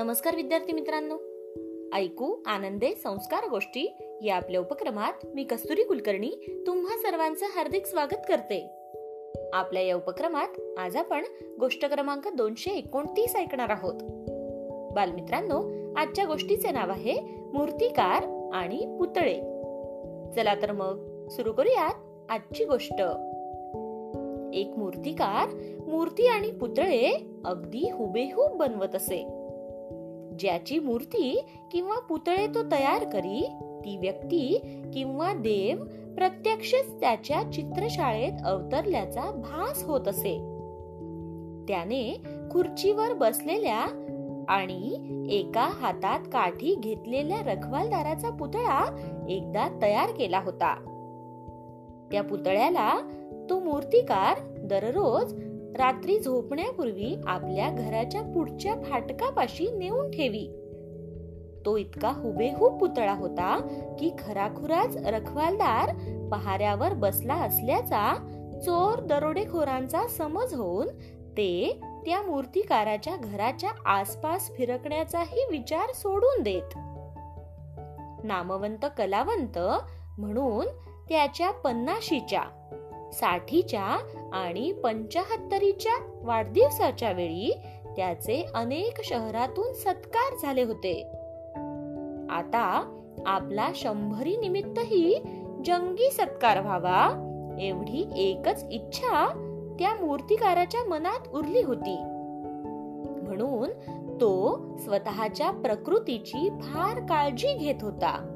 नमस्कार विद्यार्थी मित्रांनो. ऐकू आनंदे संस्कार गोष्टी या आपल्या उपक्रमात मी कस्तुरी कुलकर्णी तुम्हा सर्वांचं हार्दिक स्वागत करते. आपल्या या उपक्रमात आज आपण गोष्ट क्रमांक दोनशे एकोणतीस ऐकणार आहोत. बालमित्रांनो आजच्या गोष्टीचे नाव आहे मूर्तिकार आणि पुतळे. चला तर मग सुरू करूयात आजची गोष्ट. एक मूर्तिकार मूर्ती आणि पुतळे अगदी हुबेहूब बनवत असे. ज्याची मूर्ती किंवा पुतळे तो तयार करी ती व्यक्ती किंवा देव प्रत्यक्षच त्याच्या चित्रशाळेत अवतरल्याचा भास होत असे. त्याने खुर्चीवर बसलेल्या आणि एका हातात काठी घेतलेल्या रखवालदाराचा पुतळा एकदा तयार केला होता. त्या पुतळ्याला तो मूर्तिकार दररोज रात्री झोपण्यापूर्वी आपल्या घराच्या पुढच्या फाटकापाशी नेऊन ठेवी. तो इतका हुबेहूब पुतळा होता की खराखुराच रखवालदार पहाऱ्यावर बसला असल्याचा चोर दरोडेखोरांचा समज होऊन ते त्या मूर्तिकाराच्या घराच्या आसपास फिरकण्याचाही विचार सोडून देत. नामवंत कलावंत म्हणून त्याच्या पन्नाशीच्या साठीच्या आणि पंचाहत्तरीच्या वाढदिवसाच्या वेळी त्याचे अनेक शहरातून सत्कार झाले होते. आता आपला शंभरी निमित्तही जंगी सत्कार व्हावा एवढी एकच इच्छा त्या मूर्तिकाराच्या मनात उरली होती. म्हणून तो स्वतःच्या प्रकृतीची फार काळजी घेत होता.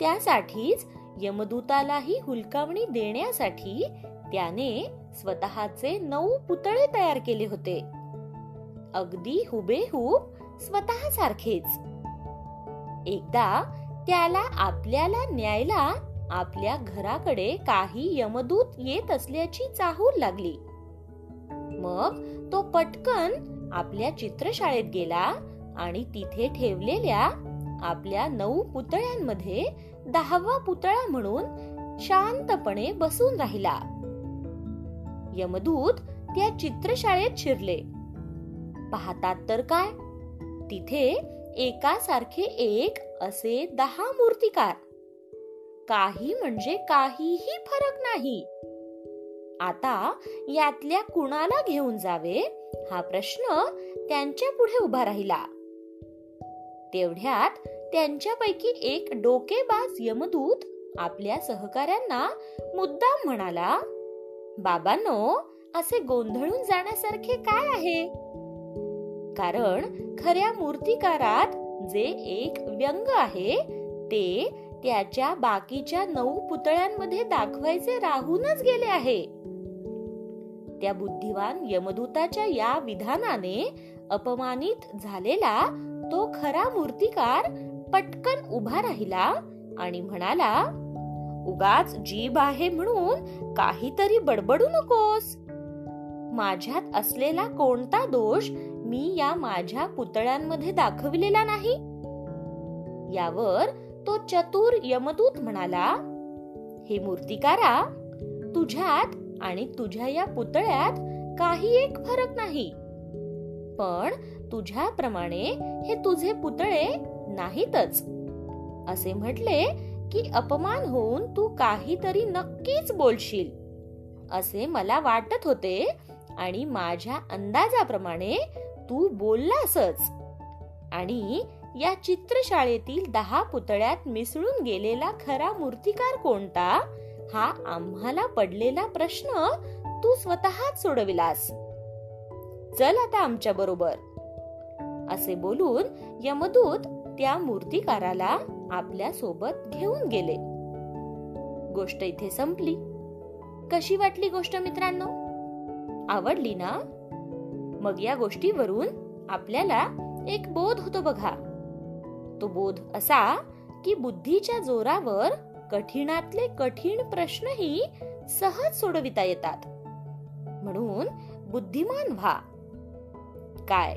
त्यासाठीच यमदूतालाही हुलकावणी देण्यासाठी त्याने स्वतःचे नऊ पुतळे तयार केले होते. अगदी हुबेहूब स्वतः सारखेच एकदा त्याला आपल्याला न्यायला आपल्या घराकडे काही यमदूत येत असल्याची चाहूल लागली. मग तो पटकन आपल्या चित्रशाळेत गेला आणि तिथे ठेवलेल्या आपल्या नऊ पुतळ्यांमध्ये दहावा पुतळा म्हणून शांतपणे बसून राहिला. यमदूत त्या चित्रशाळेत शिरले. पाहतात तर काय? तिथे एकासारखे एक असे दहा मूर्तिकार. काही म्हणजे काहीही फरक नाही. आता यातल्या कुणाला घेऊन जावे? हा प्रश्न त्यांच्या पुढे उभा राहिला. तेवढ्यात त्यांच्यापैकी एक डोकेबाज यमदूत आपल्या सहकाऱ्यांना मुद्दाम म्हणाला बाबांनो असे गोंधळून जाण्यासारखे काय आहे? कारण खऱ्या मूर्तिकारात जे एक व्यंग आहे ते त्याच्या बाकीच्या नऊ पुतळ्यांमध्ये दाखवायचे राहूनच गेले आहे. त्या बुद्धिवान यमदूताच्या या विधानाने अपमानित झालेला तो खरा मूर्तिकार पटकन उभा राहिला आणि म्हणाला उगाच जीभ आहे म्हणून काहीतरी बडबडू नकोस. माझ्यात असलेला कोणता दोष मी या माझ्या पुतळ्यांमध्ये दाखविलेला नाही. यावर तो चतुर यमदूत म्हणाला हे मूर्तिकारा तुझ्यात आणि तुझ्या या पुतळ्यात काही एक फरक नाही. पण तुझ्याप्रमाणे हे तुझे पुतळे नाहीतच. असे म्हटले की अपमान होऊन तू काहीतरी नक्कीच बोलशील. असे मला वाटत होते आणि माझ्या अंदाजाप्रमाणे तू बोललासच. आणि या चित्रशाळेतील दहा पुतळ्यात मिसळून गेलेला खरा मूर्तिकार कोणता? हा आम्हाला पडलेला प्रश्न तू स्वतःच सोडविलास. चल आता आमच्या बरोबर. असे बोलून यमदूत त्या मूर्तिकाराला आपल्यासोबत घेऊन गेले. गोष्ट इथे संपली. कशी वाटली गोष्ट मित्रांनो? आवडली ना? मग या गोष्टीवरून आपल्याला एक बोध होतो बघा. तो बोध असा की बुद्धीच्या जोरावर कठीणातले कठीण प्रश्नही सहज सोडविता येतात. म्हणून बुद्धिमान व्हा. काय?